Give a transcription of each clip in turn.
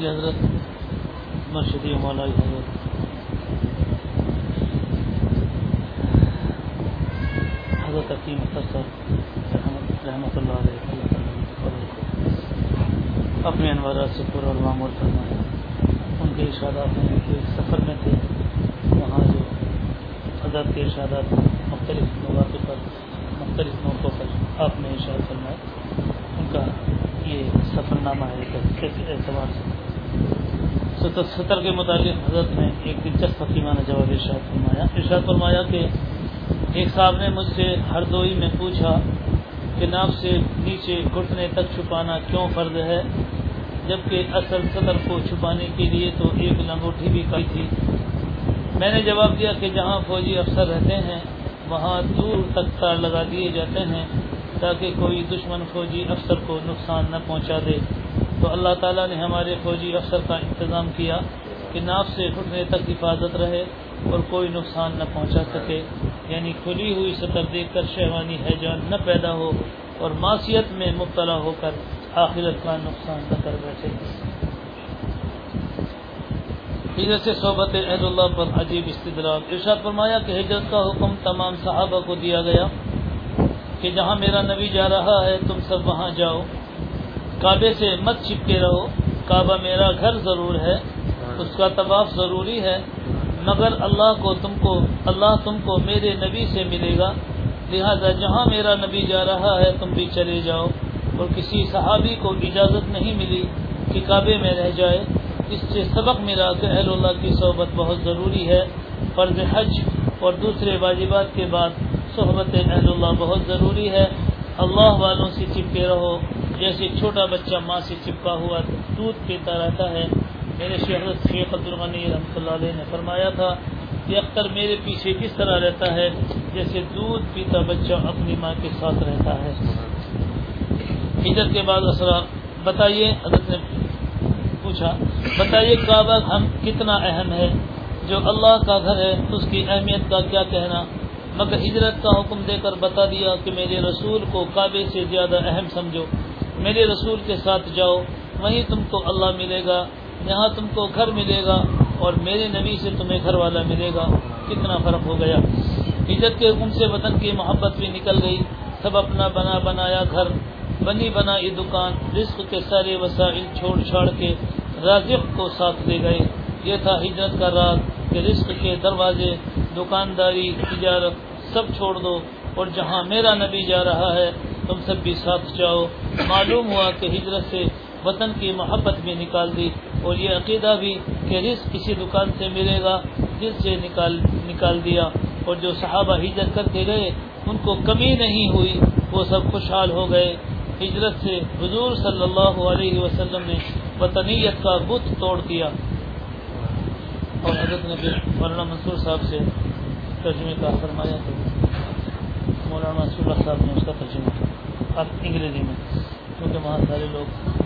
یہ حضرت مرشدی مولائی حضرت۔ حضرت عقیم مختصر رحمۃ اللہ علیہ اپنے انوارات سے پورا اور معمول فرمایا ان کے ارشادات ہیں کہ سفر میں تھے، وہاں جو حضرت کے ارشادات مختلف مواقع پر، مختلف موقعوں پر آپ نے ارشاد فرمایا ان کا یہ سفر نامہ ہے اعتبار سے؟ ستر کے متعلق حضرت نے ایک دلچسپ حکیمانہ جواب ارشاد فرمایا۔ ارشاد فرمایا کہ ایک صاحب نے مجھ سے ہر دوئی میں پوچھا کہ ناف سے نیچے گھٹنے تک چھپانا کیوں فرض ہے؟ جبکہ اصل صدر کو چھپانے کے لیے تو ایک لنگوٹھی بھی کئی تھی۔ میں نے جواب دیا کہ جہاں فوجی افسر رہتے ہیں، وہاں دور تک تار لگا دیے جاتے ہیں تاکہ کوئی دشمن فوجی افسر کو نقصان نہ پہنچا دے۔ تو اللہ تعالیٰ نے ہمارے فوجی افسر کا انتظام کیا کہ ناف سے گھٹنے تک حفاظت رہے اور کوئی نقصان نہ پہنچا سکے۔ یعنی کھلی ہوئی سطر دیکھ کر شہوانی حیجان نہ پیدا ہو اور معاشیت میں مبتلا ہو کر آخرت کا نقصان نہ کر بیٹھے۔ ہجرت سے صحبت عہد اللہ پر عجیب استدراک ارشاد فرمایا کہ ہجرت کا حکم تمام صحابہ کو دیا گیا کہ جہاں میرا نبی جا رہا ہے تم سب وہاں جاؤ۔ کعبے سے مت چپکے رہو۔ کعبہ میرا گھر ضرور ہے، اس کا طواف ضروری ہے، مگر اللہ کو تم کو، اللہ تم کو میرے نبی سے ملے گا۔ لہذا جہاں میرا نبی جا رہا ہے، تم بھی چلے جاؤ۔ اور کسی صحابی کو اجازت نہیں ملی کہ کعبے میں رہ جائے۔ اس سے سبق ملا کہ اہل اللہ کی صحبت بہت ضروری ہے۔ فرض حج اور دوسرے واجبات کے بعد صحبت اہل اللہ بہت ضروری ہے۔ اللہ والوں سے چپکے رہو۔ جیسے چھوٹا بچہ ماں سے چپکا ہوا دودھ پیتا رہتا ہے، میرے شہرت شیخ عبد الغنی رحمۃ اللہ علیہ نے فرمایا تھا کہ اختر میرے پیچھے کس طرح رہتا ہے، جیسے دودھ پیتا بچہ اپنی ماں کے ساتھ رہتا ہے۔ ہجرت کے بعد اثرات بتائیے، حضرت نے پوچھا، بتائیے کعبہ ہم کتنا اہم ہے؟ جو اللہ کا گھر ہے، اس کی اہمیت کا کیا کہنا؟ مگر ہجرت کا حکم دے کر بتا دیا کہ میرے رسول کو کعبے سے زیادہ اہم سمجھو۔ میرے رسول کے ساتھ جاؤ، وہیں تم کو اللہ ملے گا، یہاں تم کو گھر ملے گا اور میرے نبی سے تمہیں گھر والا ملے گا۔ کتنا فرق ہو گیا۔ ہجرت کے حکم سے وطن کی محبت بھی نکل گئی۔ سب اپنا بنا بنایا گھر، بنی بنا یہ دکان، رزق کے سارے وسائل چھوڑ چھاڑ کے رازق کو ساتھ لے گئے۔ یہ تھا ہجرت کا راز کہ رزق کے دروازے، دکانداری، تجارت سب چھوڑ دو اور جہاں میرا نبی جا رہا ہے تم سب بھی ساتھ جاؤ۔ معلوم ہوا کہ ہجرت سے وطن کی محبت بھی نکال دی اور یہ عقیدہ بھی کہ رزق کسی دکان سے ملے گا، دل سے نکال نکال دیا۔ اور جو صحابہ ہجرت کر کے گئے، ان کو کمی نہیں ہوئی، وہ سب خوشحال ہو گئے۔ ہجرت سے حضور صلی اللہ علیہ وسلم نے وطنیت کا بت توڑ دیا۔ اور حضرت نے مولانا منصور صاحب سے ترجمے کا فرمایا۔ تو مولانا منصور صاحب نے اس کا ترجمہ کیا۔ انگریزی میں، کیونکہ وہاں سارے لوگ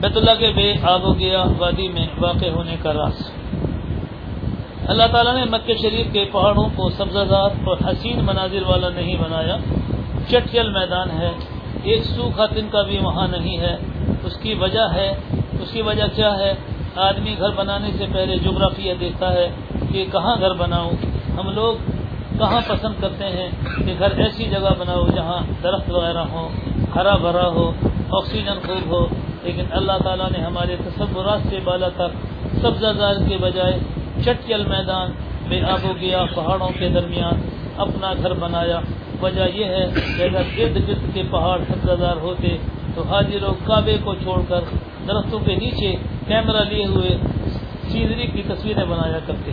بیت اللہ کے بے آب و گیا وادی میں واقع ہونے کا راز۔ اللہ تعالیٰ نے مکہ شریف کے پہاڑوں کو سبزہ زاد اور حسین مناظر والا نہیں بنایا۔ چٹیل میدان ہے، ایک سوکھا دن کا بھی وہاں نہیں ہے۔ اس کی وجہ ہے، اس کی وجہ کیا ہے؟ آدمی گھر بنانے سے پہلے جغرافیہ دیکھتا ہے کہ کہاں گھر بناؤ ہم لوگ کہاں پسند کرتے ہیں کہ گھر ایسی جگہ بناؤ جہاں درخت وغیرہ ہو ہرا بھرا ہو، آکسیجن خوب ہو، لیکن اللہ تعالیٰ نے ہمارے تصورات سے بالا تک سبزہ زار کے بجائے چٹکل میدان بے آب و گیا پہاڑوں کے درمیان اپنا گھر بنایا۔ وجہ یہ ہے کہ اگر ارد گرد کے پہاڑ سبزہ زار ہوتے تو حاضر کعبے کو چھوڑ کر درختوں کے نیچے کیمرہ لیے ہوئے سینری کی تصویریں بنایا کرتے۔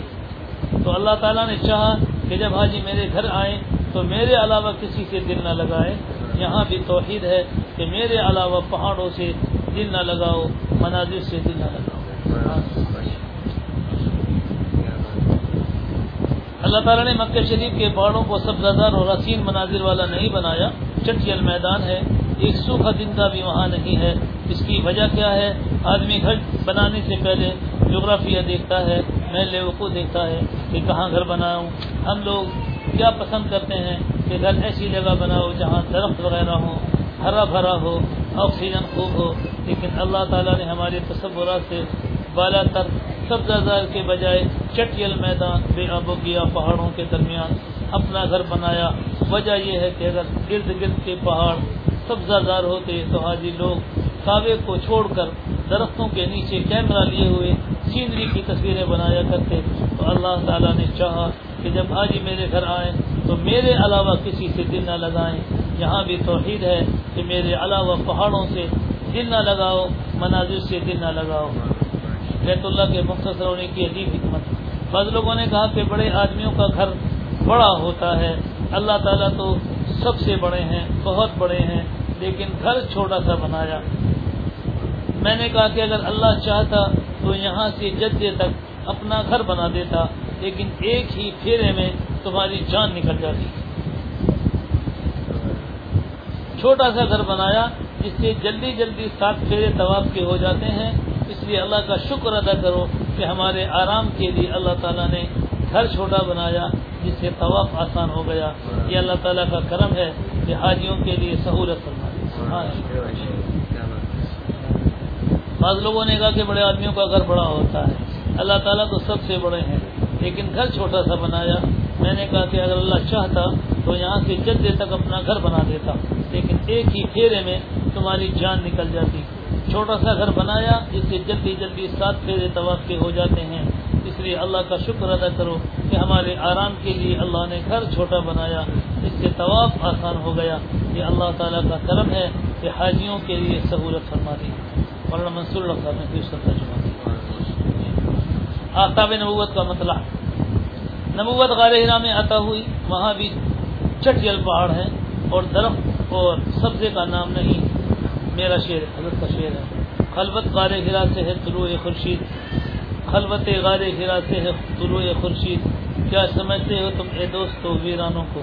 تو اللہ تعالیٰ نے چاہا کہ جب حاجی میرے گھر آئیں تو میرے علاوہ کسی سے دل نہ لگائے یہاں بھی توحید ہے کہ میرے علاوہ پہاڑوں سے دل نہ لگاؤ مناظر سے دل نہ لگاؤ۔ اللہ تعالیٰ نے مکہ شریف کے پہاڑوں کو سبزہ دار اور حسین مناظر والا نہیں بنایا۔ چٹیل میدان ہے، ایک سوکھا دن کا بھی وہاں نہیں ہے۔ اس کی وجہ کیا ہے؟ آدمی گھر بنانے سے پہلے جغرافیہ دیکھتا ہے محل وقوع دیکھتا ہے۔ کہ کہاں گھر بناؤں؟ ہم لوگ کیا پسند کرتے ہیں کہ گھر ایسی جگہ بناؤ جہاں درخت وغیرہ ہوں، ہرا بھرا ہو، آکسیجن خوب ہو، لیکن اللہ تعالیٰ نے ہمارے تصورات سے بالا تر سبزہ زار کے بجائے چٹیل میدان، بے آب و گیا پہاڑوں کے درمیان اپنا گھر بنایا۔ وجہ یہ ہے کہ اگر گرد گرد کے پہاڑ سبزہ زار ہوتے تو حاجی لوگ کعبے کو چھوڑ کر درختوں کے نیچے کیمرہ لیے ہوئے سینری کی تصویریں بنایا کرتے، تو اللہ تعالیٰ نے چاہا کہ جب حاجی میرے گھر آئیں تو میرے علاوہ کسی سے دل نہ لگائیں۔ یہاں بھی توحید ہے کہ میرے علاوہ پہاڑوں سے دل نہ لگاؤ مناظر سے دل نہ لگاؤ۔ بیت اللہ کے مختصر ہونے کی عجیب حکمت۔ بعض لوگوں نے کہا کہ بڑے آدمیوں کا گھر بڑا ہوتا ہے۔ اللہ تعالیٰ تو سب سے بڑے ہیں، بہت بڑے ہیں، لیکن گھر چھوٹا سا بنایا۔ میں نے کہا کہ اگر اللہ چاہتا تو یہاں سے جدے تک اپنا گھر بنا دیتا، لیکن ایک ہی پھیرے میں تمہاری جان نکل جاتی۔ چھوٹا سا گھر بنایا، جس سے جلدی جلدی سات پھیرے طواف کے ہو جاتے ہیں۔ اس لیے اللہ کا شکر ادا کرو کہ ہمارے آرام کے لیے اللہ تعالیٰ نے گھر چھوٹا بنایا، جس سے طواف آسان ہو گیا۔ یہ اللہ تعالیٰ کا کرم ہے کہ حاجیوں کے لیے سہولت فرما ہاں جی۔ بعض لوگوں نے کہا کہ بڑے آدمیوں کا گھر بڑا ہوتا ہے۔ اللہ تعالیٰ تو سب سے بڑے ہیں۔ لیکن گھر چھوٹا سا بنایا۔ میں نے کہا کہ اگر اللہ چاہتا تو یہاں سے جدے تک اپنا گھر بنا دیتا۔ لیکن ایک ہی پھیرے میں تمہاری جان نکل جاتی۔ چھوٹا سا گھر بنایا، جس سے جلدی جلدی سات پھیرے طواف کے ہو جاتے ہیں۔ اس لیے اللہ کا شکر ادا کرو کہ ہمارے آرام کے لیے اللہ نے گھر چھوٹا بنایا۔ اس سے طواف آسان ہو گیا۔ یہ اللہ تعالیٰ کا کرم ہے کہ حاجیوں کے لیے سہولت فرما دی مولانا منصور اللہ صاحب نے پھر سب ترجمہ آفتاب نبوت کا مسئلہ۔ نبوت غار ہرا میں عطا ہوئی، وہاں بھی چٹیل پہاڑ ہے اور درخت اور سبزے کا نام نہیں۔ میرا شعر، حضرت کا شعر ہے۔ خلوت غار ہرا سے ہے طلوع خورشید۔ خلوت غار ہرا سے ہے طلوع خورشید۔ کیا سمجھتے ہو تم اے دوستو ویرانوں کو؟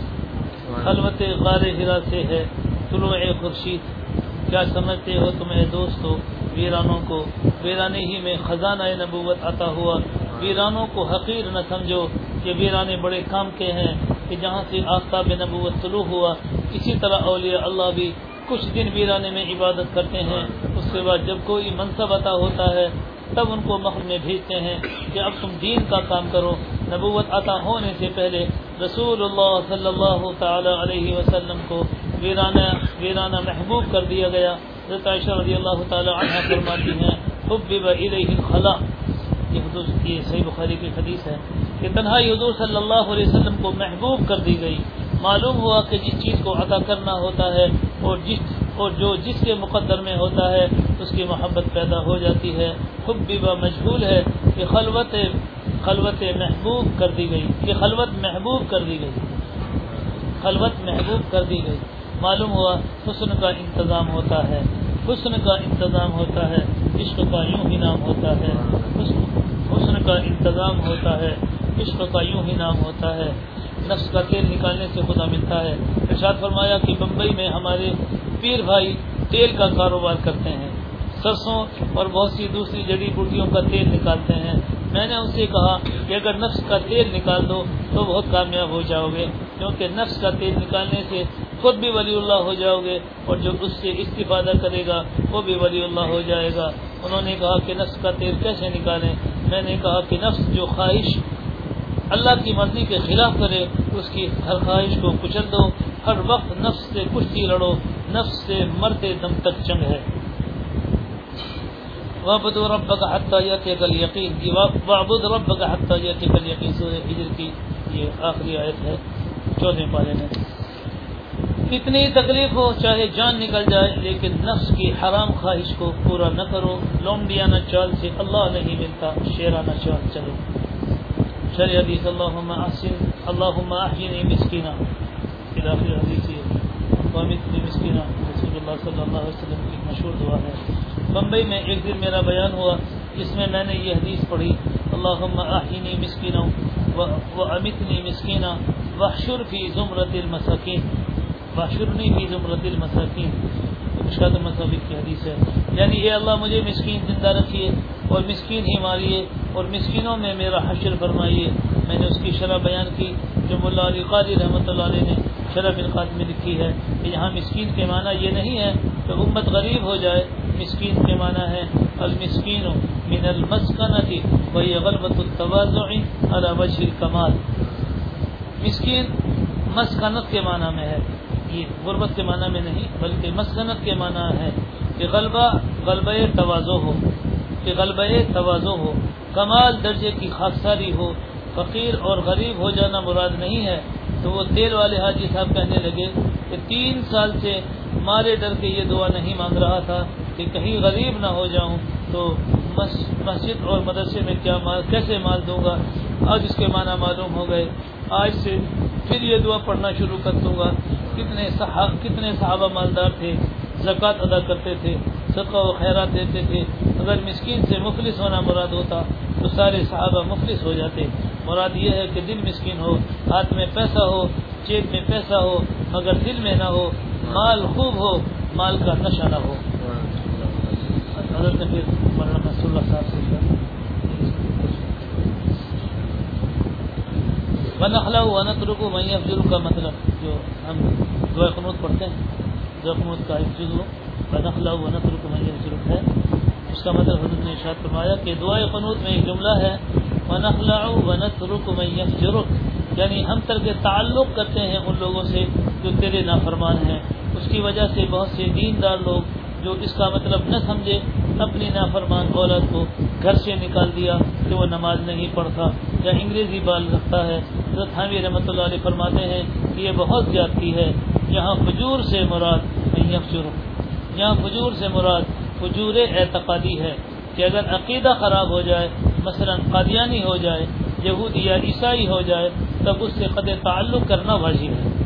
خلوت غار ہرا سے ہے طلوع خورشید۔ کیا سمجھتے ہو تم اے دوستو ویرانوں کو؟ ویرانے ہی میں خزانہ نبوت عطا ہوا۔ ویرانوں کو حقیر نہ سمجھو کہ ویرانے بڑے کام کے ہیں کہ جہاں سے آفتاب نبوت طلوع ہوا۔ اسی طرح اولیاء اللہ بھی کچھ دن ویرانے میں عبادت کرتے ہیں۔ اس کے بعد جب کوئی منصب عطا ہوتا ہے، تب ان کو محل میں بھیجتے ہیں کہ اب تم دین کا کام کرو۔ نبوت عطا ہونے سے پہلے رسول اللہ صلی اللہ تعالی علیہ وسلم کو ویرانہ ویرانہ محبوب کر دیا گیا۔ حضرت عائشہ رضی اللہ تعالی عنہ فرماتی ہیں حبب الیہ خلا یہ حضور یہ صحیح بخاری کی حدیث ہے کہ تنہائی حضور صلی اللہ علیہ وسلم کو محبوب کر دی گئی۔ معلوم ہوا کہ جس چیز کو عطا کرنا ہوتا ہے اور جس اور جو جس کے مقدر میں ہوتا ہے، اس کی محبت پیدا ہو جاتی ہے۔ خب مجبول ہے کہ خلوت خلوت محبوب کر دی گئی۔ کہ خلوت محبوب کر دی گئی۔ خلوت محبوب کر دی گئی۔ معلوم ہوا، حسن کا انتظام ہوتا ہے۔ حسن کا انتظام ہوتا ہے، عشق کا یوں ہی نام ہوتا ہے۔ حسن کا انتظام ہوتا ہے، عشق کا یوں ہی نام ہوتا ہے۔ نفس کا تیل نکالنے سے خدا ملتا ہے۔ ارشاد فرمایا کہ بمبئی میں ہمارے پیر بھائی تیل کا کاروبار کرتے ہیں۔ سرسوں اور بہت سی دوسری جڑی بوٹیوں کا تیل نکالتے ہیں۔ میں نے ان سے کہا کہ اگر نفس کا تیل نکال دو تو بہت کامیاب ہو جاؤ گے، کیونکہ نفس کا تیل نکالنے سے خود بھی ولی اللہ ہو جاؤ گے اور جو اس سے استفادہ کرے گا، وہ بھی ولی اللہ ہو جائے گا۔ انہوں نے کہا کہ نفس کا تیل کیسے نکالیں؟ میں نے کہا کہ نفس جو خواہش اللہ کی مرضی کے خلاف کرے، اس کی ہر خواہش کو کچل دو۔ ہر وقت نفس سے کشتی لڑو، نفس سے مرتے دم تک جنگ ہے۔ وابد رب کا حتیٰ کل یقین جی، وابد رب کا حتیٰ کل یقین سورہ ہجر کی یہ آخری آیت ہے چودہ پالے میں۔ کتنی تکلیف ہو، چاہے جان نکل جائے، لیکن نفس کی حرام خواہش کو پورا نہ کرو۔ لومڈیانہ چال سے اللہ نہیں ملتا شیرانہ چال چلو۔ شری حدیث اللہ احسن اللہ احجنی مسکینہ الاخر حدیث وامتنی مسکینہ رسول اللہ صلی اللہ علیہ وسلم کی مشہور دعا ہے۔ بمبئی میں ایک دن میرا بیان ہوا جس میں میں نے یہ حدیث پڑھی اللہ احینی مسکینہ و امتنی مسکینہ وحشر فی زمرت المسکین باشرنی بھی زمرت المساکین مشکات مصحف کی حدیث ہے۔ یعنی اے اللہ، مجھے مسکین زندہ رکھیے اور مسکین ہی ماریے اور مسکینوں میں میرا حشر فرمائیے۔ میں نے اس کی شرح بیان کی جو ملا علی قادی رحمۃ اللہ علیہ نے شرح بالقات میں لکھی ہے کہ یہاں مسکین کے معنی یہ نہیں ہے تو امت غریب ہو جائے، مسکین کے معنی ہے المسکین من المسکنتی وہی غلبت التوازع علی وجہ الکمال۔ مسکین مسکنت کے معنی میں ہے۔ یہ غربت کے معنی میں نہیں، بلکہ مسکنت کے معنی ہے کہ غلبہ غلبہ توازو ہو، کہ غلبہ توازو ہو۔ کمال درجے کی خاکساری ہو، فقیر اور غریب ہو جانا مراد نہیں ہے۔ تو وہ تیل والے حاجی صاحب کہنے لگے کہ تین سال سے مارے ڈر کے یہ دعا نہیں مانگ رہا تھا کہ کہیں غریب نہ ہو جاؤں۔ تو مسجد اور مدرسے میں کیا مال، کیسے مال دوں گا؟ آج اس کے معنی معلوم ہو گئے۔ آج سے پھر یہ دعا پڑھنا شروع کر دوں گا۔ کتنے صحاب کتنے صحابہ مالدار تھے، زکوٰۃ ادا کرتے تھے، صدقہ و خیرات دیتے تھے۔ اگر مسکین سے مفلس ہونا مراد ہوتا تو سارے صحابہ مفلس ہو جاتے۔ مراد یہ ہے کہ دل مسکین ہو، ہاتھ میں پیسہ ہو جیب میں پیسہ ہو، مگر دل میں نہ ہو، مال خوب ہو، مال کا نشہ نہ ہو۔ حضرت نے پھر مولانا اللہ صاحب سے ونخلا ونت رکو میں افضل کا مطلب جو ہم دعا قنوت پڑھتے ہیں دعا قنوت کا ایک جزو ونخلا ونت رکو میں افضل ہے۔ اس کا مطلب حضرت نے ارشاد فرمایا کہ دعائے قنوت میں ایک جملہ ہے ونخلا ونت رکو میں افضل یعنی ہم تر کے تعلق کرتے ہیں ان لوگوں سے جو تیرے نافرمان ہیں۔ اس کی وجہ سے بہت سے دیندار لوگ جو اس کا مطلب نہ سمجھے، اپنی نافرمان عورت کو گھر سے نکال دیا کہ وہ نماز نہیں پڑھتا، یا انگریزی بال رکھتا ہے حضرت حامی رحمۃ اللہ علیہ فرماتے ہیں کہ یہ بہت زیادتی ہے۔ یہاں فجور سے مراد نہیں افسر یہاں فجور سے مراد فجور اعتقادی ہے کہ اگر عقیدہ خراب ہو جائے، مثلا قادیانی ہو جائے، یہودی یا عیسائی ہو جائے، تب اس سے قد تعلق کرنا واجب ہے۔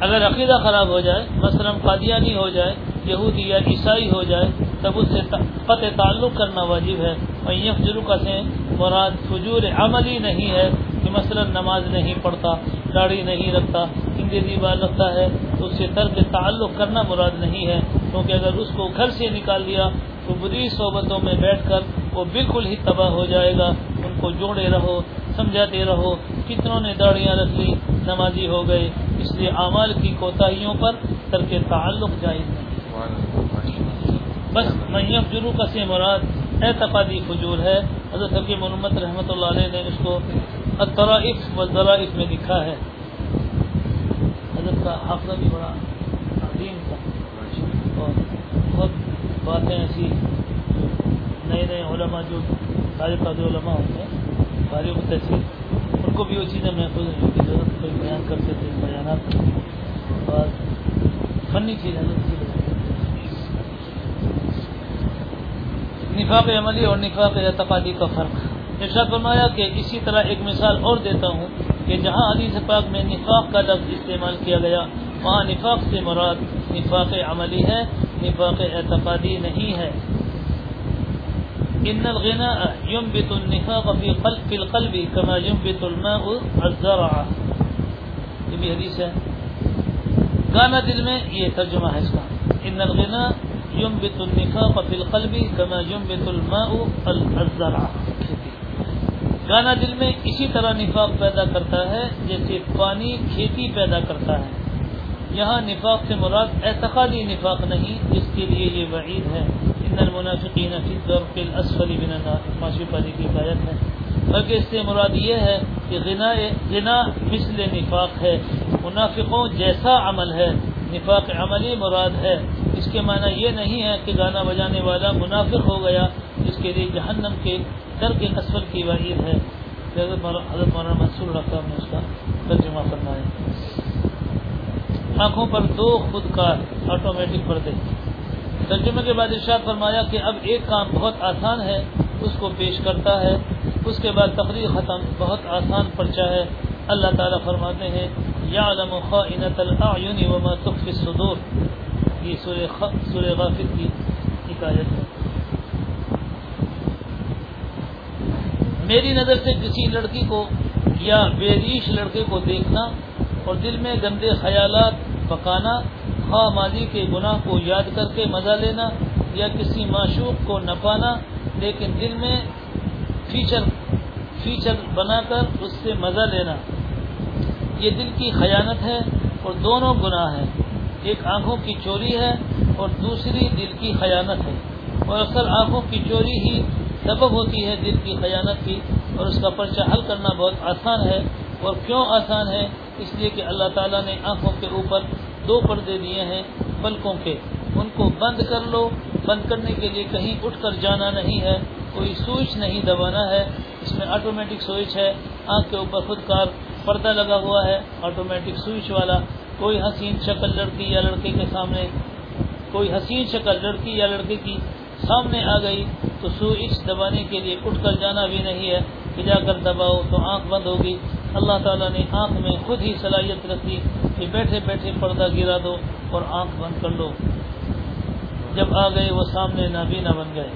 اگر عقیدہ خراب ہو جائے، مثلا قادیانی ہو جائے، یہودی یا عیسائی ہو جائے، تب اس سے قطع تعلق کرنا واجب ہے۔ اور یہ فجرکا سے مراد فجور عملی نہیں ہے۔ مثلا نماز نہیں پڑھتا، داڑھی نہیں رکھتا انگریزی بال رکھتا ہے، تو اس سے ترک تعلق کرنا مراد نہیں ہے۔ کیونکہ اگر اس کو گھر سے نکال دیا، تو بری صحبتوں میں بیٹھ کر وہ بالکل ہی تباہ ہو جائے گا۔ ان کو جوڑے رہو، سمجھاتے رہو کتنوں نے داڑیاں رکھ لی، نمازی ہو گئے۔ اس لیے اعمال کی کوتاہیوں پر ترک تعلق جائز نہیں۔ بس میف جرو کا سے مراد، اعتقادی فجور ہے۔ حضرت حکیم محمد رحمۃ اللہ علیہ نے اس کو اطرائف و ذرائف میں لکھا ہے۔ حضرت کا حافظہ بھی بڑا عظیم تھا۔ اور بہت باتیں ایسی نئے نئے علماء جو تاریخ علماء ہوتے ہیں فارغ تحصیل ان کو بھی وہ چیزیں محفوظ ہیں کی ضرورت کوئی بیان کرتے تھے، بیانات اور فنی چیز حضرت نفاق عملی اور نفاق اعتقادی کا فرق۔ ارشاد فرمایا کہ اسی طرح ایک مثال اور دیتا ہوں کہ جہاں حدیث پاک میں نفاق کا لفظ استعمال کیا گیا، وہاں نفاق سے مراد نفاق عملی ہے، نفاق اعتقادی نہیں ہے۔ ان الغنا ينبت النفاق في قلب في القلب كما ينبت الماء الزرع۔ یہ بھی حدیث ہے۔ گانا دل میں یہ ترجمہ ہے اس کا۔ ان الغنا ينبت النفاق في القلب كما ينبت الماء الزرع گانا دل میں اسی طرح نفاق پیدا کرتا ہے جیسے پانی کھیتی پیدا کرتا ہے۔ یہاں نفاق سے مراد اعتقادی نفاق نہیں جس کے لیے یہ وعید ہے۔ ان المنافقین فی الدرق الاسفل من النار۔ ماشی پانی کی حکایت ہے۔ بلکہ اس سے مراد یہ ہے کہ غنا غنا مثل نفاق ہے۔ منافقوں جیسا عمل ہے۔ نفاق عملی مراد ہے۔ اس کے معنی یہ نہیں ہے کہ گانا بجانے والا منافق ہو گیا جس کے لیے جہنم کے در کے اسفل کی وعید ہے۔ حضرت مولانا منصور رقم نے اس کا ترجمہ کرنا آنکھوں پر دو خود کار آٹومیٹک پردے۔ ترجمے کے بعد ارشاد فرمایا کہ اب ایک کام بہت آسان ہے، اس کو پیش کرتا ہے۔ اس کے بعد تقریر ختم بہت آسان پرچہ ہے۔ اللہ تعالیٰ فرماتے ہیں یا علم خائنت الاعین وما تخفی الصدور یہ سورہ غافر کی حکایت ہے۔ میری نظر سے کسی لڑکی کو یا بیریش لڑکے کو دیکھنا اور دل میں گندے خیالات پکانا، خواہ ماضی کے گناہ کو یاد کر کے مزہ لینا یا کسی معشوق کو نپانا لیکن دل میں فیچر فیچر بنا کر اس سے مزہ لینا۔ یہ دل کی خیانت ہے اور دونوں گناہ ہیں۔ ایک آنکھوں کی چوری ہے اور دوسری دل کی خیانت ہے۔ اور اکثر آنکھوں کی چوری ہی سبب ہوتی ہے دل کی خیانت کی، اور اس کا پرچہ حل کرنا بہت آسان ہے۔ اور کیوں آسان ہے؟ اس لیے کہ اللہ تعالیٰ نے آنکھوں کے اوپر دو پردے دیے ہیں پلکوں کے۔ ان کو بند کر لو۔ بند کرنے کے لیے کہیں اٹھ کر جانا نہیں ہے۔ کوئی سوئچ نہیں دبانا ہے۔ اس میں آٹومیٹک سوئچ ہے۔ آنکھ کے اوپر خود کار پردہ لگا ہوا ہے۔ آٹومیٹک سوئچ والا کوئی حسین شکل لڑکی یا لڑکے کے سامنے، کوئی حسین شکل لڑکی یا لڑکے کی سامنے آ گئی تو سوئچ دبانے کے لیے اٹھ کر جانا بھی نہیں ہے کہ جا کر دباؤ تو آنکھ بند ہوگی۔ اللہ تعالیٰ نے آنکھ میں خود ہی صلاحیت رکھی کہ بیٹھے بیٹھے پردہ گرا دو اور آنکھ بند کر لو۔ جب آ گئے وہ سامنے نابینا بن گئے۔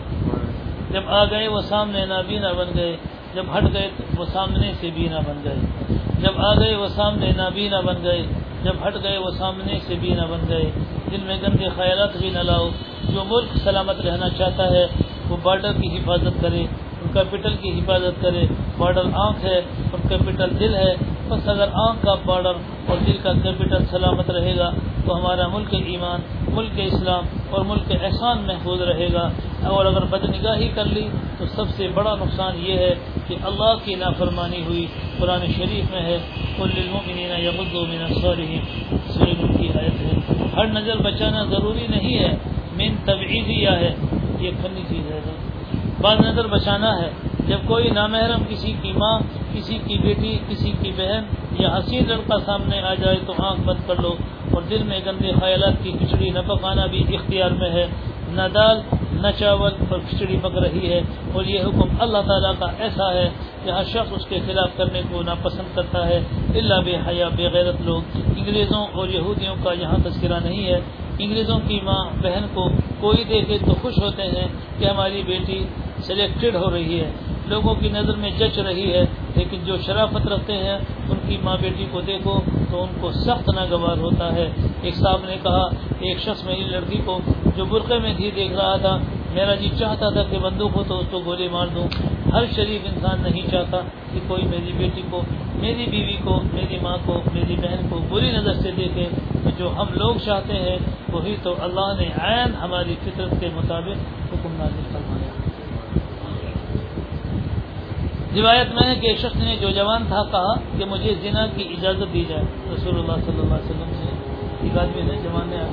جب آ گئے وہ سامنے نابینا بن گئے۔ جب ہٹ گئے وہ سامنے سے بینا بن گئے۔ جب آ گئے وہ سامنے نابینا بن گئے۔ جب ہٹ گئے وہ سامنے سے بینا بن گئے۔ دل میں گندے خیالات بھی نہ لاؤ۔ جو ملک سلامت رہنا چاہتا ہے، وہ بارڈر کی حفاظت کرے کیپٹل کی حفاظت کرے۔ بارڈر آنکھ ہے اور کیپٹل دل ہے۔ بس اگر آنکھ کا بارڈر اور دل کا کیپٹل سلامت رہے گا، تو ہمارا ملک ایمان، ملک اسلام اور ملک احسان محفوظ رہے گا۔ اور اگر بد نگاہی کر لی تو سب سے بڑا نقصان یہ ہے کہ اللہ کی نافرمانی ہوئی، قرآن شریف میں ہے کی آیت ہے۔ ہر نظر بچانا ضروری نہیں ہے مین تبعیدیہ ہے، یہ فنی چیز ہے۔ بعض نظر بچانا ہے، جب کوئی نامحرم کسی کی ماں، کسی کی بیٹی، کسی کی بہن یا حسین لڑکا سامنے آ جائے تو آنکھ بند کر لو اور دل میں گندے خیالات کی کھچڑی نہ پکانا بھی اختیار میں ہے۔ نہ دال نہ چاول پر کھچڑی پک رہی ہے اور یہ حکم اللہ تعالیٰ کا ایسا ہے کہ ہر شخص اس کے خلاف کرنے کو ناپسند کرتا ہے اللہ بے حیا، بے غیرت لوگ۔ انگریزوں اور یہودیوں کا یہاں تذکرہ نہیں ہے۔ انگریزوں کی ماں، بہن کو کوئی دیکھے تو خوش ہوتے ہیں کہ ہماری بیٹی سلیکٹڈ ہو رہی ہے۔ لوگوں کی نظر میں جچ رہی ہے، لیکن جو شرافت رکھتے ہیں، ان کی ماں بیٹی کو دیکھو تو ان کو سخت ناگوار ہوتا ہے۔ ایک صاحب نے کہا، ایک شخص میری لڑکی کو جو برقعے میں تھی دیکھ رہا تھا، میرا جی چاہتا تھا کہ بندوق ہو تو اس کو گولی مار دوں۔ ہر شریف انسان نہیں چاہتا کہ کوئی میری بیٹی کو، میری بیوی کو، میری ماں کو، میری بہن کو بری نظر سے دیکھے جو ہم لوگ چاہتے ہیں، وہی تو اللہ نے عین ہماری فطرت کے مطابق حکم نازل فرمایا۔ روایت میں ہے کہ ایک شخص نے جو جوان تھا، کہا کہ مجھے زنا کی اجازت دی جائے۔ رسول اللہ صلی اللہ علیہ وسلم سے ایک آدمی نے جوان نے آ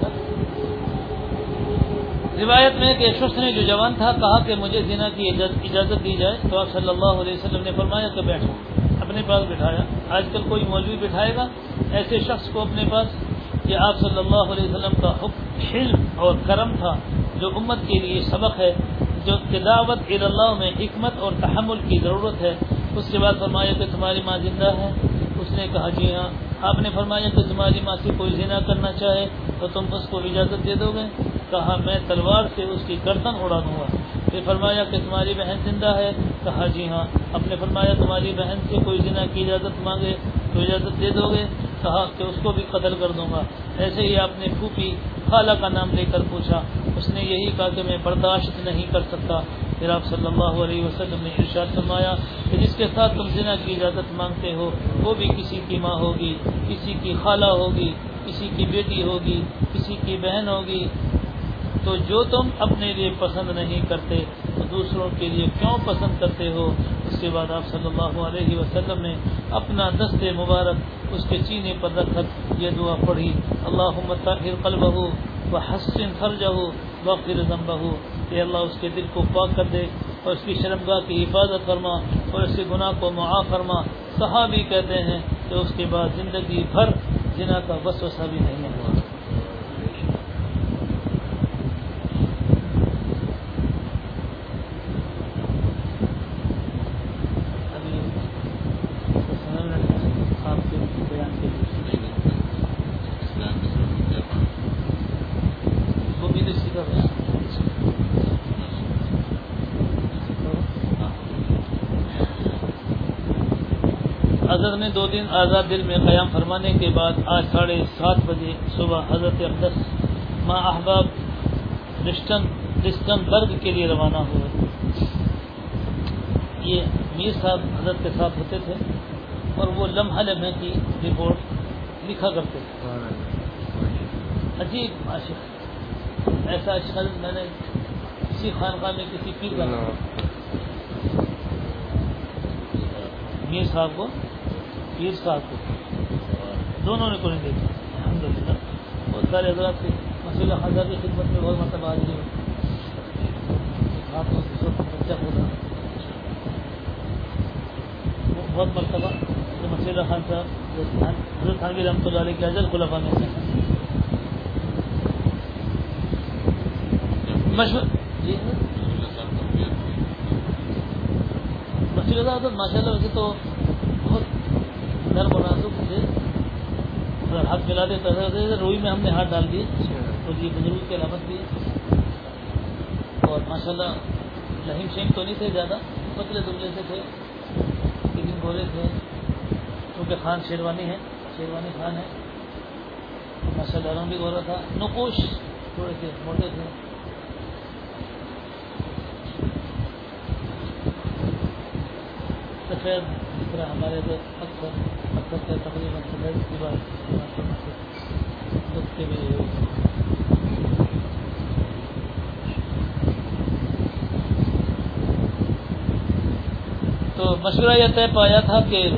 روایت میں کہ شخص نے جو جوان تھا، کہا کہ مجھے زنا کی اجازت دی جائے۔ تو آپ صلی اللہ علیہ وسلم نے فرمایا کہ بیٹھو۔ اپنے پاس بٹھایا۔ آج کل کوئی موجود بٹھائے گا؟ ایسے شخص کو اپنے پاس کہ آپ صلی اللہ علیہ وسلم کا حلم اور کرم تھا، جو امت کے لیے سبق ہے، جو دعوت اللہ میں حکمت اور تحمل کی ضرورت ہے۔ اس کے بعد فرمایا کہ تمہاری ماں زندہ ہے۔ اس نے کہا جی ہاں۔ آپ نے فرمایا کہ تمہاری ماں سے کوئی زنا کرنا چاہے تو تم اس کو اجازت دے دو گے۔ کہا، میں تلوار سے اس کی گردن اڑا دوں گا. پھر فرمایا کہ، تمہاری بہن زندہ ہے؟ کہا جی ہاں. آپ نے فرمایا، تمہاری بہن سے کوئی زنا کی اجازت مانگے تو اجازت دے دو گے؟ کہا، کہ اس کو بھی قتل کر دوں گا. ایسے ہی آپ نے پھوپھی خالہ کا نام لے کر پوچھا۔ اس نے یہی کہا کہ، میں برداشت نہیں کر سکتا. پھر آپ صلی اللہ علیہ وسلم نے ارشاد فرمایا کہ، جس کے ساتھ تم زنا کی اجازت مانگتے ہو، وہ بھی کسی کی ماں ہوگی، کسی کی خالہ ہوگی، کسی کی بیٹی ہوگی، کسی کی بہن ہوگی تو جو تم اپنے لیے پسند نہیں کرتے، تو دوسروں کے لیے کیوں پسند کرتے ہو؟ اس کے بعد آپ صلی اللہ علیہ وسلم نے اپنا دست مبارک اس کے چینے پر رکھ کر یہ دعا پڑھی اللہ طاہر قلب ہو وہ حسن فرج ہو وقر ضمبہ ہو اللہ، اس کے دل کو پاک کر دے اور اس کی شرمگاہ کی حفاظت فرما اور اس کے گناہ کو معاف فرما۔ صحابی کہتے ہیں کہ اس کے بعد زندگی بھر جنا کا وسوسہ بھی نہیں ہوا حضرت نے دو دن آزاد دل میں قیام فرمانے کے بعد آج ساڑھے سات بجے صبح حضرت اقدس ماں احباب ڈسٹن برگ کے لیے روانہ ہوئے۔ یہ میر صاحب حضرت کے ساتھ ہوتے تھے اور وہ لمحہ لمحے کی رپورٹ لکھا کرتے تھے۔ عجیب عاشق۔ ایسا شخص میں نے کسی خانقاہ میں کسی پیر کا میر صاحب کو پیر صاحب کو۔ دونوں نے کوئی دیکھا الحمد للہ بہت سارے حضرات کے مسئلہ خزہ کی خدمت میں بہت مرتبہ حاضری ہاتھوں سے بچہ ہوگا بہت مرتبہ مسئلہ خان صاحب حضرت خان خانگی رحمۃ اللہ علیہ کے اجل خلفا میں سے۔ مشہور جی مسئلہ صاحب ماشاء اللہ ویسے تو نرم و نازک تھے ہاتھ ملا دیتا تھا روئی میں ہم نے ہاتھ ڈال دیے۔ تو یہ بزرگ کی علامت بھی اور ماشاء اللہ لہیم شیم تو نہیں تھے زیادہ پتلے دبلے سے تھے لیکن بولے تھے کیونکہ خان شیروانی ہے شیروانی خان ہے ماشاء اللہ رنگ بھی گورا تھا۔ نقوش تھوڑے سے موٹے تھے۔ سفید جس طرح ہمارے اکثر اکثر سے تقریباً کی بات کے بھی تو مشورہ یہ طے پایا تھا کہ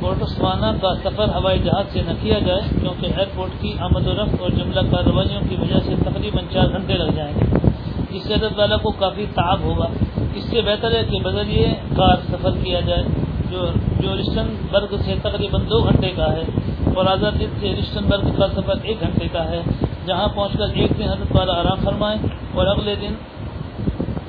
بوٹسوانا کا سفر ہوائی جہاز سے نہ کیا جائے، کیونکہ ایئرپورٹ کی آمد و رفت اور جملہ کارروائیوں کی وجہ سے تقریباً چار گھنٹے لگ جائیں گے۔ جس سے عدد والا کو کافی تعب ہوگا۔ اس سے بہتر ہے کہ بدلیے کار سفر کیا جائے، جو جو رشتن برگ سے تقریباً دو گھنٹے کا ہے، اور آزاد سے رشتن برگ کا سفر ایک گھنٹے کا ہے، جہاں پہنچ کر ایک دن حضرت والا آرام فرمائیں اور اگلے دن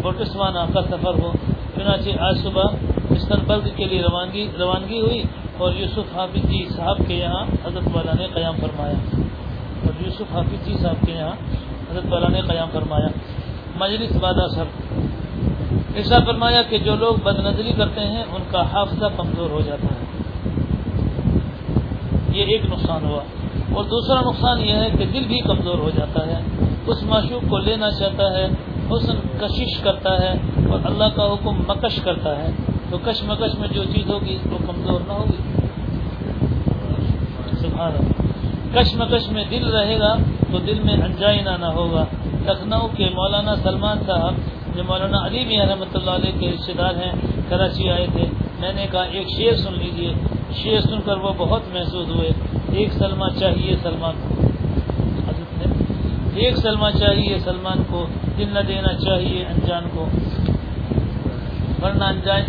بوٹسوانا کا سفر ہو۔ چنانچہ آج صبح رشتن برگ کے لیے روانگی روانگی ہوئی اور یوسف حافظ جی صاحب کے یہاں حضرت والا نے قیام فرمایا۔ اور یوسف حافظ جی صاحب کے یہاں حضرت والا نے قیام فرمایا۔ مجلس بادہ سب ایسا فرمایا کہ جو لوگ بد نظری کرتے ہیں، ان کا حافظہ کمزور ہو جاتا ہے۔ یہ ایک نقصان ہوا۔ اور دوسرا نقصان یہ ہے کہ دل بھی کمزور ہو جاتا ہے۔ اس معشوق کو لینا چاہتا ہے حسن کشش کرتا ہے اور اللہ کا حکم مکش کرتا ہے۔ تو کش مکش میں جو چیز ہوگی وہ کمزور نہ ہوگی۔ کش مکش میں دل رہے گا تو دل میں انجائنہ نہ ہوگا۔ لکھنؤ کے مولانا سلمان صاحب جو مولانا علی میاں رحمۃ اللہ علیہ کے رشتے دار ہیں، کراچی آئے تھے۔ میں نے کہا، ایک شعر سن لیجیے۔ شعر سن کر وہ بہت محسوس ہوئے۔ ایک سلمہ چاہیے سلمان کو۔ ایک سلمہ چاہیے سلمان کو، دل نہ دینا چاہیے انجان کو۔ ورنہ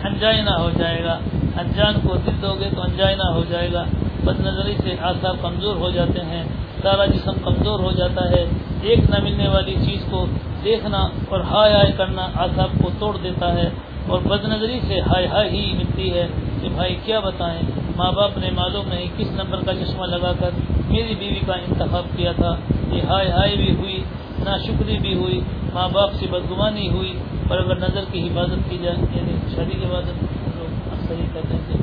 انجائنہ ہو جائے گا۔ انجان کو دل دو گے تو انجائنہ ہو جائے گا۔ بد نظری سے آسا کمزور ہو جاتے ہیں۔ سارا جسم کمزور ہو جاتا ہے۔ ایک نہ ملنے والی چیز کو دیکھنا اور ہائے ہائے کرنا آساب کو توڑ دیتا ہے اور بد نظری سے ہائے ہائے ہی ملتی ہے کہ بھائی کیا بتائیں؟ ماں باپ نے معلوم نہیں کس نمبر کا چشمہ لگا کر میری بیوی کا انتخاب کیا تھا۔ یہ ہائے ہائے بھی ہوئی نا شکری بھی ہوئی، ماں باپ سے بدگمانی ہوئی۔ اور اگر نظر کی حفاظت کی جائے یعنی شادی کے بعد لوگ اکثر ہی کہتے ہیں کہ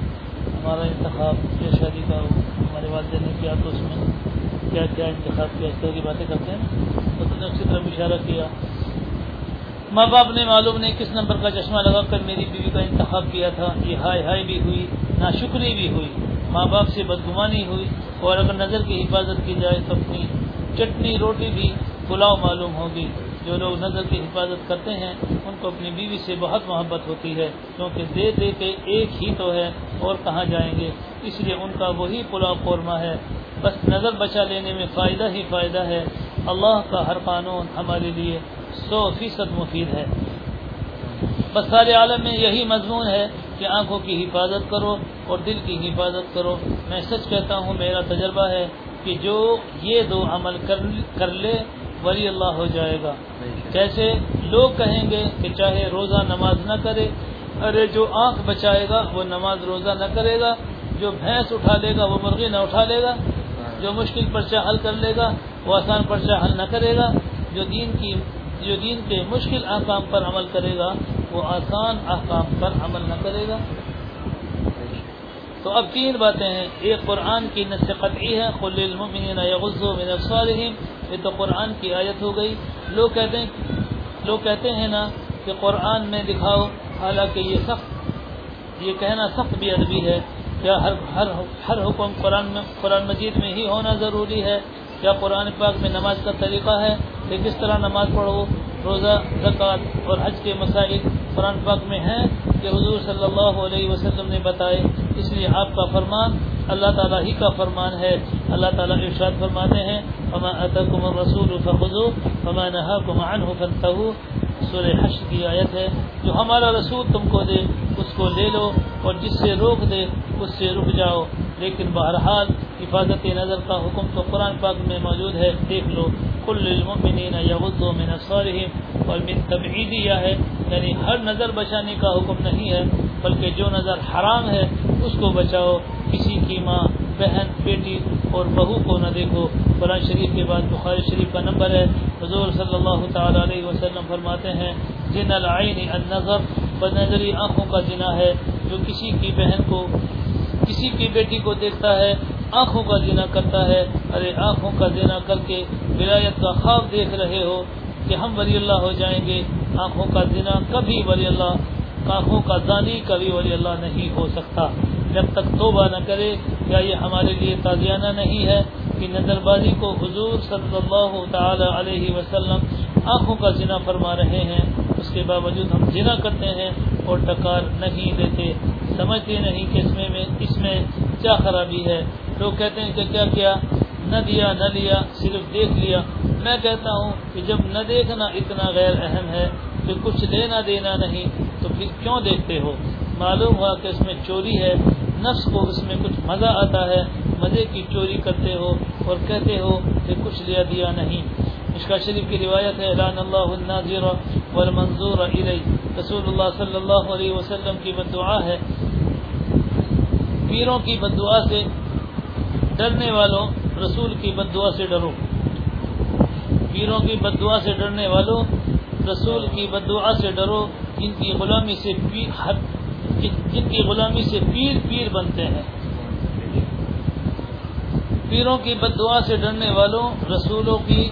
ہمارا انتخاب یا شادی کا ہو ہمارے والدین نے کیا تو اس میں کیا کیا انتخاب کیا، اس طرح کی باتیں کرتے ہیں تو نے اسی طرف اشارہ کیا۔ ماں باپ نے معلوم نہیں کس نمبر کا چشمہ لگا کر میری بیوی کا انتخاب کیا تھا۔ یہ ہائے ہائے بھی ہوئی، ناشکری بھی ہوئی۔ ماں باپ سے بدگمانی ہوئی اور اگر نظر کی حفاظت کی جائے تو اپنی چٹنی، روٹی بھی پلاؤ معلوم ہوگی۔ جو لوگ نظر کی حفاظت کرتے ہیں، ان کو اپنی بیوی سے بہت محبت ہوتی ہے، کیونکہ دے دے کے ایک ہی تو ہے اور کہاں جائیں گے؟ اس لیے ان کا وہی پلاؤ قورمہ ہے۔ بس نظر بچا لینے میں فائدہ ہی فائدہ ہے۔ اللہ کا ہر قانون ہمارے لیے سو فیصد مفید ہے۔ بس سارے عالم میں یہی مضمون ہے کہ آنکھوں کی حفاظت کرو اور دل کی حفاظت کرو۔ میں سچ کہتا ہوں، میرا تجربہ ہے کہ جو یہ دو عمل کر لے، ولی اللہ ہو جائے گا۔ کیسے لوگ کہیں گے کہ چاہے روزہ نماز نہ کرے، ارے جو آنکھ بچائے گا وہ نماز روزہ نہ کرے گا، جو بھینس اٹھا لے گا وہ مرغی نہ اٹھا لے گا، جو مشکل پرچہ حل کر لے گا وہ آسان پرچہ حل نہ کرے گا، جو دین کی جو دین کے مشکل احکام پر عمل کرے گا، وہ آسان احکام پر عمل نہ کرے گا۔ تو اب تین باتیں ہیں۔ ایک قرآن کی نس قطعی ہے خل المؤمنین یغضوا من ابصارهم، یہ تو قرآن کی آیت ہو گئی۔ لوگ کہتے ہیں لوگ کہتے ہیں نا کہ قرآن میں دکھاؤ، حالانکہ یہ سخت یہ کہنا سخت بھی ادبی ہے۔ کیا ہر ہر ہر حکم قرآن میں قرآن مجید میں ہی ہونا ضروری ہے؟ کیا قرآن پاک میں نماز کا طریقہ ہے کہ کس طرح نماز پڑھو، روزہ، زکوٰۃ اور حج کے مسائل قرآن پاک میں ہیں کہ حضور صلی اللہ علیہ وسلم نے بتائے۔ اس لیے آپ کا فرمان اللہ تعالیٰ ہی کا فرمان ہے۔ اللہ تعالیٰ ارشاد فرماتے ہیں فما اتکم الرسول فخذو فما نهاکم عنه فانتهوا سورہ حشر کی آیت ہے۔ جو ہمارا رسول تم کو دے، اس کو لے لو اور جس سے روک دے، اس سے رک جاؤ۔ لیکن بہرحال حفاظت نظر کا حکم تو قرآن پاک میں موجود ہے، دیکھ لو، کل المؤمنین یغضوا من ابصارهم اور من ہے یعنی ہر نظر بچانے کا حکم نہیں ہے، بلکہ جو نظر حرام ہے، اس کو بچاؤ، کسی کی ماں، بہن، بیٹی اور بہو کو نہ دیکھو۔ قرآن شریف کے بعد بخاری شریف کا نمبر ہے، حضور صلی اللہ تعالی علیہ وسلم فرماتے ہیں، جن العین النظر بد نظری آنکھوں کا جنا ہے، جو کسی کی بہن کو، کسی کی بیٹی کو دیکھتا ہے آنکھوں کا جنا کرتا ہے۔ ارے آنکھوں کا جنا کر کے ولایت کا خواب دیکھ رہے ہو کہ ہم ولی اللہ ہو جائیں گے۔ آنکھوں کا جنا کبھی ولی اللہ، آنکھوں کا دانی کبھی ولی اللہ نہیں ہو سکتا۔ جب تک توبہ نہ کرے، کیا یہ ہمارے لیے تازیانہ نہیں ہے کہ نظر بازی کو حضور صلی اللہ تعالی علیہ وسلم آنکھوں کا ذنا فرما رہے ہیں؟ اس کے باوجود ہم ذنا کرتے ہیں اور ٹکار نہیں دیتے۔ سمجھتے نہیں کہ اس میں اس میں کیا خرابی ہے۔ لوگ کہتے ہیں کہ کیا کیا؟ نہ دیا، نہ لیا، صرف دیکھ لیا۔ میں کہتا ہوں کہ جب نہ دیکھنا اتنا غیر اہم ہے کہ کچھ لینا دینا نہیں، تو پھر کیوں دیکھتے ہو؟ معلوم ہوا کہ اس میں چوری ہے، نفس کو اس میں کچھ مزہ آتا ہے، مزے کی چوری کرتے ہو اور کہتے ہو کہ کچھ لیا دیا نہیں۔ مشکا شریف کی روایت ہے لان اللہ الناظر والمنظور علیہ رسول اللہ صلی اللہ علیہ وسلم کی بدعا ہے۔ پیروں کی بدعا سے ڈرنے والوں رسول کی بدعا سے ڈرو۔ پیروں کی بدعا سے ڈرنے والوں رسول کی بدعا سے ڈرو۔ جن کی غلامی سے پیر جن کی غلامی سے پیر پیر بنتے ہیں۔ پیروں کی بد دعا سے ڈرنے والوں رسولوں کی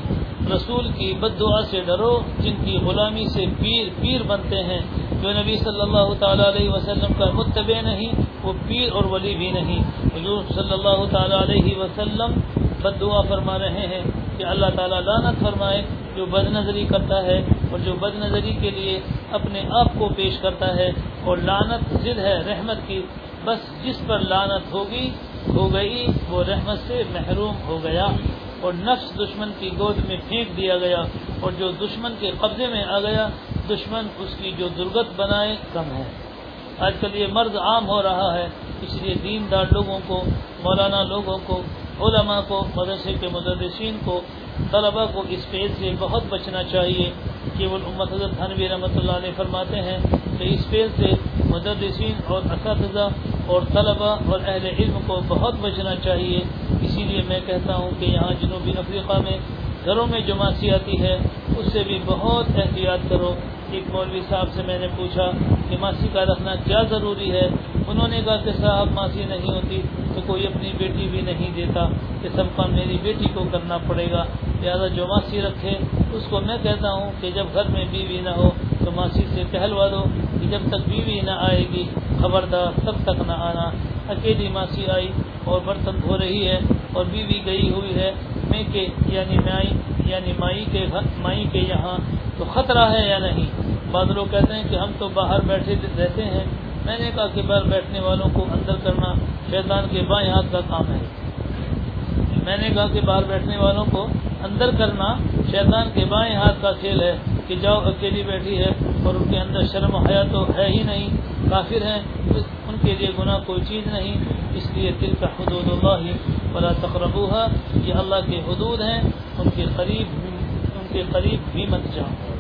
رسول کی بد دعا سے ڈرو۔ جن کی غلامی سے پیر پیر بنتے ہیں۔ جو نبی صلی اللہ تعالی علیہ وسلم کا متبع نہیں وہ پیر اور ولی بھی نہیں۔ حضور صلی اللہ تعالی علیہ وسلم بد دعا فرما رہے ہیں کہ اللہ تعالیٰ لانت فرمائے جو بد نظری کرتا ہے اور جو بد نظری کے لیے اپنے آپ کو پیش کرتا ہے اور لانت ضد ہے رحمت کی۔ بس جس پر لانت ہوگی، ہو گئی، وہ رحمت سے محروم ہو گیا اور نفس دشمن کی گود میں پھینک دیا گیا اور جو دشمن کے قبضے میں آ گیا، دشمن اس کی جو درگت بنائے، کم ہے۔ آج کل یہ مرض عام ہو رہا ہے، اس لیے دیندار لوگوں کو، مولانا لوگوں کو، علماء کو، مدرسے کے مدرسین کو طلبا کو اس پیز سے بہت بچنا چاہیے کہ وہ امت حضرت تھانوی رحمۃ اللہ علیہ فرماتے ہیں کہ اس پیز سے مدرسین اور اساتذہ اور طلبا اور اہل علم کو بہت بچنا چاہیے۔ اسی لیے میں کہتا ہوں کہ یہاں جنوبی افریقہ میں گھروں میں جو ماسی آتی ہے، اس سے بھی بہت احتیاط کرو۔ ایک مولوی صاحب سے میں نے پوچھا کہ ماسی کا رکھنا کیا ضروری ہے؟ انہوں نے کہا کہ صاحب ماسی نہیں ہوتی تو کوئی اپنی بیٹی بھی نہیں دیتا، کہ سب کام میری بیٹی کو کرنا پڑے گا۔ لہٰذا جو ماسی رکھے، اس کو میں کہتا ہوں کہ جب گھر میں بیوی نہ ہو تو ماسی سے کہلوا دو کہ جب تک بیوی نہ آئے گی، خبردار تب تک نہ آنا۔ اکیلی ماسی آئی اور برتن دھو رہی ہے اور بیوی گئی ہوئی ہے۔ میں کے یعنی مائی یعنی مائی کے مائی کے یہاں تو خطرہ ہے یا نہیں؟ بعض لوگ کہتے ہیں کہ ہم تو باہر بیٹھے رہتے ہیں۔ میں نے کہا کہ باہر بیٹھنے والوں کو اندر کرنا شیطان کے بائیں ہاتھ کا کام ہے۔ میں نے کہا کہ باہر بیٹھنے والوں کو اندر کرنا شیطان کے بائیں ہاتھ کا کھیل ہے کہ جاؤ اکیلی بیٹھی ہے اور ان کے اندر شرم حیا تو ہے ہی نہیں، کافر ہیں۔ ان کے لیے گناہ کوئی چیز نہیں، اس لیے دل کا حدود اللہ بلا تقربو یہ اللہ کے حدود ہیں۔ ان کے قریب، ان کے قریب بھی مت جاؤ۔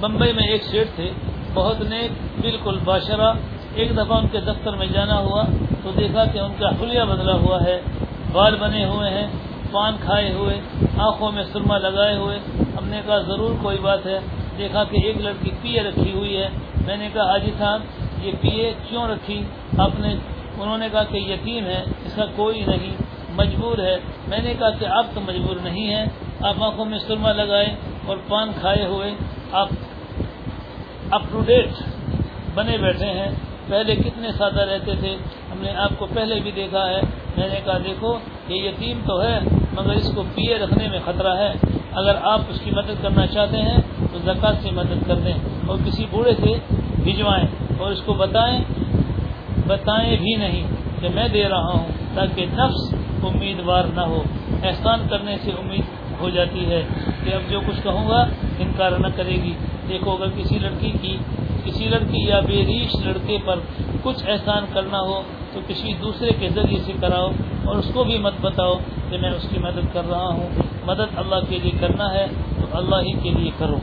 بمبئی میں ایک سیٹ تھے، بہت نیک، بالکل باشرہ، ایک دفعہ ان کے دفتر میں جانا ہوا تو دیکھا کہ ان کا حلیہ بدلا ہوا ہے، بال بنے ہوئے ہیں، پان کھائے ہوئے، آنکھوں میں سرما لگائے ہوئے۔ ہم نے کہا، ضرور کوئی بات ہے۔ دیکھا کہ ایک لڑکی پیے رکھی ہوئی ہے۔ میں نے کہا، حاجی صاحب، یہ پیے کیوں رکھی؟ آپ نے، انہوں نے کہا کہ یتیم ہے، اس کا کوئی نہیں، مجبور ہے۔ میں نے کہا کہ آپ تو مجبور نہیں ہیں، آپ آنکھوں میں سرما لگائے اور پان کھائے ہوئے۔ آپ اپ ٹو ڈیٹ بنے بیٹھے ہیں۔ پہلے کتنے سادہ رہتے تھے؟ ہم نے آپ کو پہلے بھی دیکھا ہے۔ میں نے کہا، دیکھو، یہ یتیم تو ہے، مگر اس کو پیے رکھنے میں خطرہ ہے۔ اگر آپ اس کی مدد کرنا چاہتے ہیں، تو زکوٰۃ سے مدد کر دیں۔ اور کسی بوڑھے سے بھجوائیں اور اس کو بتائیں بتائیں بھی نہیں کہ میں دے رہا ہوں، تاکہ نفس امیدوار نہ ہو۔ احسان کرنے سے امید ہو جاتی ہے کہ اب جو کچھ کہوں گا انکار نہ کرے گی۔ دیکھو، اگر کسی لڑکی کی، کسی لڑکی یا بے ریش لڑکے پر کچھ احسان کرنا ہو، تو کسی دوسرے کے ذریعے سے کراؤ اور اس کو بھی مت بتاؤ کہ میں اس کی مدد کر رہا ہوں۔ مدد اللہ کے لیے کرنا ہے تو اللہ ہی کے لیے کرو۔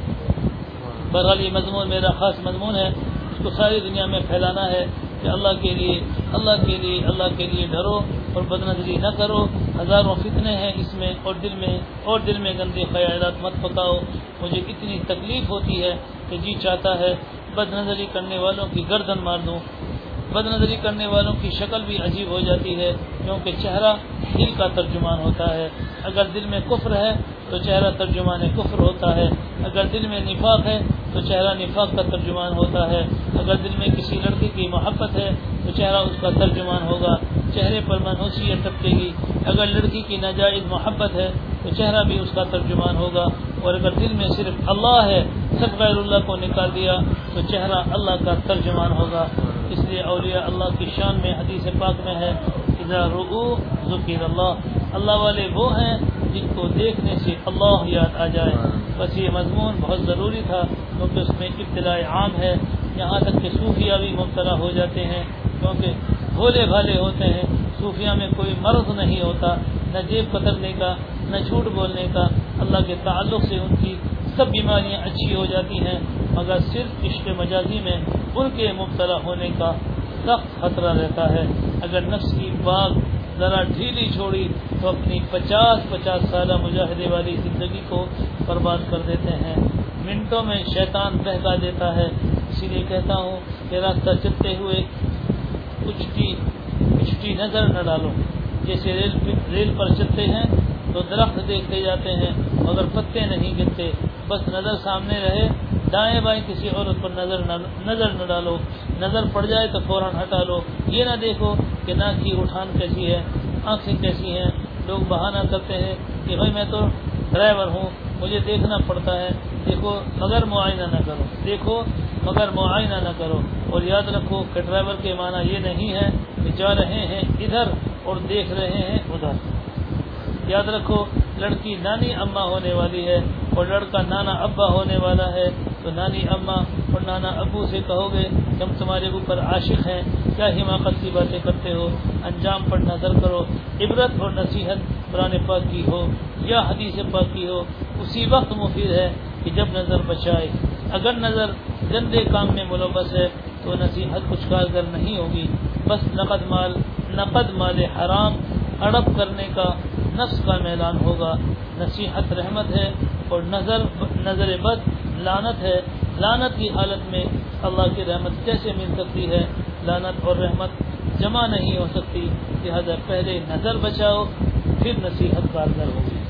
بہرحال یہ مضمون میرا خاص مضمون ہے۔ اس کو ساری دنیا میں پھیلانا ہے کہ اللہ کے لیے، اللہ کے لیے، اللہ کے لیے ڈرو اور بد نظری نہ کرو۔ ہزاروں فتنے ہیں اس میں اور دل میں، اور دل میں گندے خیالات مت پکاؤ۔ مجھے اتنی تکلیف ہوتی ہے کہ جی چاہتا ہے بد نظری کرنے والوں کی گردن مار دوں۔ بد نظری کرنے والوں کی شکل بھی عجیب ہو جاتی ہے، کیونکہ چہرہ دل کا ترجمان ہوتا ہے۔ اگر دل میں کفر ہے تو چہرہ ترجمان کفر ہوتا ہے۔ اگر دل میں نفاق ہے تو چہرہ نفاق کا ترجمان ہوتا ہے۔ اگر دل میں کسی لڑکی کی محبت ہے تو چہرہ اس کا ترجمان ہوگا۔ چہرے پر منحوسیت ٹپکے گی۔ اگر لڑکی کی ناجائز محبت ہے تو چہرہ بھی اس کا ترجمان ہوگا۔ اور اگر دل میں صرف اللہ ہے، سب غیر اللہ کو نکال دیا، تو چہرہ اللہ کا ترجمان ہوگا۔ اس لیے اولیاء اللہ کی شان میں حدیث پاک میں ہے ذکیر اللہ اللہ والے وہ ہیں جن کو دیکھنے سے اللہ یاد آ جائے۔ بس یہ مضمون بہت ضروری تھا، کیونکہ اس میں ابتداء عام ہے۔ یہاں تک کہ صوفیہ بھی مبتلا ہو جاتے ہیں، کیونکہ بھولے بھالے ہوتے ہیں صوفیہ میں کوئی مرض نہیں ہوتا، نہ جیب پکڑنے کا، نہ جھوٹ بولنے کا۔ اللہ کے تعلق سے ان کی سب بیماریاں اچھی ہو جاتی ہیں، مگر صرف عشق مجازی میں ان کے مبتلا ہونے کا سخت خطرہ رہتا ہے۔ اگر نفس کی باغ ذرا ڈھیلی چھوڑی، تو اپنی پچاس پچاس سالہ مجاہدے والی زندگی کو برباد کر دیتے ہیں۔ منٹوں میں شیطان بہکا دیتا ہے۔ اسی لیے کہتا ہوں کہ راستہ چلتے ہوئے اچھٹی اچھٹی نظر نہ ڈالو۔ جیسے ریل ریل پر چلتے ہیں تو درخت دیکھتے جاتے ہیں، مگر پتے نہیں گرتے۔ بس نظر سامنے رہے، دائیں بائیں کسی عورت پر نظر نہ نظر نہ ڈالو۔ نظر پڑ جائے تو فوراً ہٹا لو۔ یہ نہ دیکھو کہ ناک کی اٹھان کیسی ہے، آنکھیں کیسی ہیں۔ لوگ بہانہ کرتے ہیں کہ بھائی میں تو ڈرائیور ہوں، مجھے دیکھنا پڑتا ہے۔ دیکھو، مگر معائنہ نہ کرو۔ دیکھو، مگر معائنہ نہ کرو۔ اور یاد رکھو کہ ڈرائیور کے معنی یہ نہیں ہے کہ جا رہے ہیں ادھر اور دیکھ رہے ہیں ادھر۔ یاد رکھو، لڑکی نانی اما ہونے والی ہے اور لڑکا نانا ابا ہونے والا ہے۔ تو نانی اما اور نانا ابو سے کہو گے کہ ہم تمہارے اوپر عاشق ہیں، کیا حماقت کی باتیں کرتے ہو؟ انجام پر نظر کرو، عبرت اور نصیحت قرآن پاک کی ہو یا حدیث پاک کی ہو۔ اسی وقت مفید ہے کہ جب نظر بچائے۔ اگر نظر گندے کام میں ملوث ہے تو نصیحت کچھ کارگر نہیں ہوگی۔ بس نقد مال نقد مال حرام ہڑپ کرنے کا نفس کا میدان ہوگا۔ نصیحت رحمت ہے اور نظر نظر بد لانت ہے۔ لانت کی حالت میں اللہ کی رحمت کیسے مل سکتی ہے؟ لانت اور رحمت جمع نہیں ہو سکتی۔ لہذا پہلے نظر بچاؤ، پھر نصیحت کارگر ہوگی۔